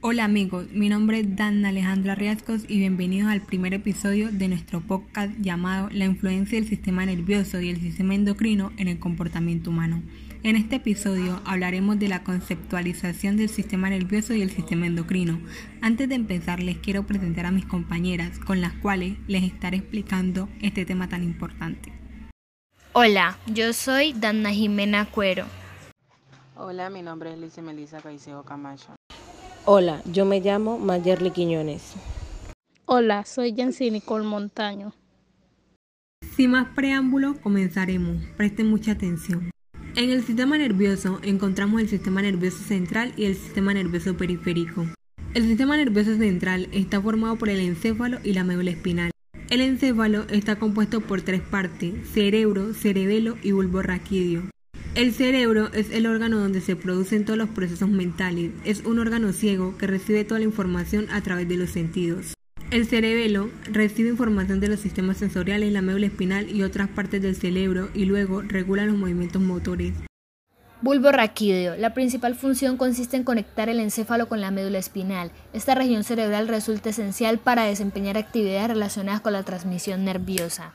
Hola amigos, mi nombre es Dan Alejandra Riascos y bienvenidos al primer episodio de nuestro podcast llamado La influencia del sistema nervioso y el sistema endocrino en el comportamiento humano. En este episodio hablaremos de la conceptualización del sistema nervioso y el sistema endocrino. Antes de empezar les quiero presentar a mis compañeras con las cuales les estaré explicando este tema tan importante. Hola, yo soy Dana Jimena Cuero. Hola, mi nombre es Lice Melissa Caicedo Camacho. Hola, yo me llamo Mayerly Quiñones. Hola, soy Yancy Nicole Montaño. Sin más preámbulo, comenzaremos. Presten mucha atención. En el sistema nervioso encontramos el sistema nervioso central y el sistema nervioso periférico. El sistema nervioso central está formado por el encéfalo y la médula espinal. El encéfalo está compuesto por tres partes, cerebro, cerebelo y bulbo raquídeo. El cerebro es el órgano donde se producen todos los procesos mentales. Es un órgano ciego que recibe toda la información a través de los sentidos. El cerebelo recibe información de los sistemas sensoriales, la médula espinal y otras partes del cerebro y luego regula los movimientos motores. Bulbo raquídeo. La principal función consiste en conectar el encéfalo con la médula espinal. Esta región cerebral resulta esencial para desempeñar actividades relacionadas con la transmisión nerviosa.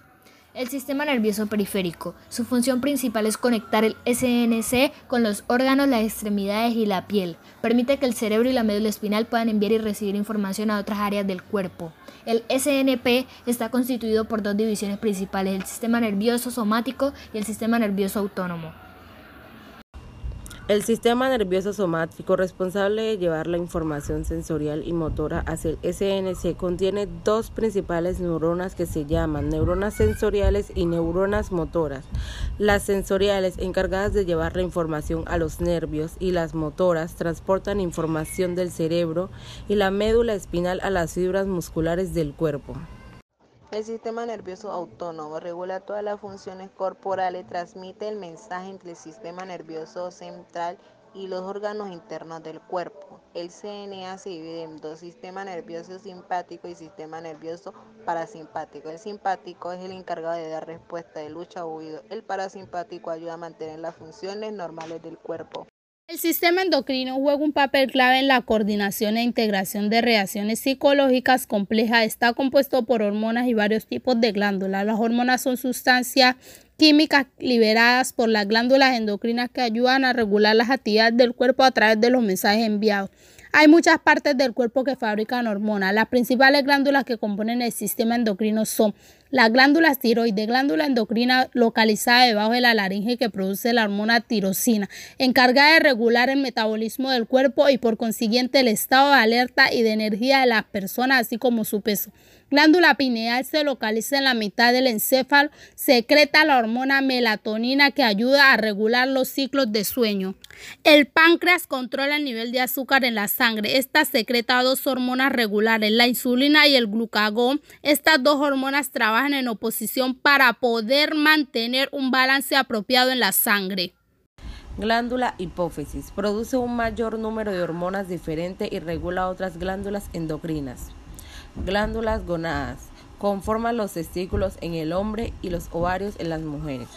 El sistema nervioso periférico. Su función principal es conectar el SNC con los órganos, las extremidades y la piel. Permite que el cerebro y la médula espinal puedan enviar y recibir información a otras áreas del cuerpo. El SNP está constituido por dos divisiones principales, el sistema nervioso somático y el sistema nervioso autónomo. El sistema nervioso somático responsable de llevar la información sensorial y motora hacia el SNC contiene dos principales neuronas que se llaman neuronas sensoriales y neuronas motoras. Las sensoriales, encargadas de llevar la información a los nervios, y las motoras transportan información del cerebro y la médula espinal a las fibras musculares del cuerpo. El sistema nervioso autónomo regula todas las funciones corporales, transmite el mensaje entre el sistema nervioso central y los órganos internos del cuerpo. El CNA se divide en dos, sistema nervioso simpático y sistema nervioso parasimpático. El simpático es el encargado de dar respuesta de lucha o huido. El parasimpático ayuda a mantener las funciones normales del cuerpo. El sistema endocrino juega un papel clave en la coordinación e integración de reacciones psicológicas complejas. Está compuesto por hormonas y varios tipos de glándulas. Las hormonas son sustancias químicas liberadas por las glándulas endocrinas que ayudan a regular las actividades del cuerpo a través de los mensajes enviados. Hay muchas partes del cuerpo que fabrican hormonas. Las principales glándulas que componen el sistema endocrino son la glándula tiroides, glándula endocrina localizada debajo de la laringe que produce la hormona tirosina, encargada de regular el metabolismo del cuerpo y por consiguiente el estado de alerta y de energía de las personas, así como su peso. Glándula pineal se localiza en la mitad del encéfalo, secreta la hormona melatonina que ayuda a regular los ciclos de sueño. El páncreas controla el nivel de azúcar en la sangre. Esta secreta dos hormonas regulares, la insulina y el glucagón. Estas dos hormonas en oposición para poder mantener un balance apropiado en la sangre. Glándula hipófisis. Produce un mayor número de hormonas diferentes y regula otras glándulas endocrinas. Glándulas gonadas. Conforman los testículos en el hombre y los ovarios en las mujeres.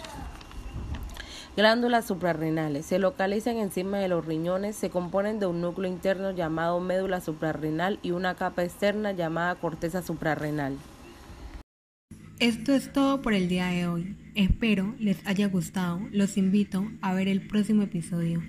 Glándulas suprarrenales. Se localizan encima de los riñones, se componen de un núcleo interno llamado médula suprarrenal y una capa externa llamada corteza suprarrenal. Esto es todo por el día de hoy. Espero les haya gustado. Los invito a ver el próximo episodio.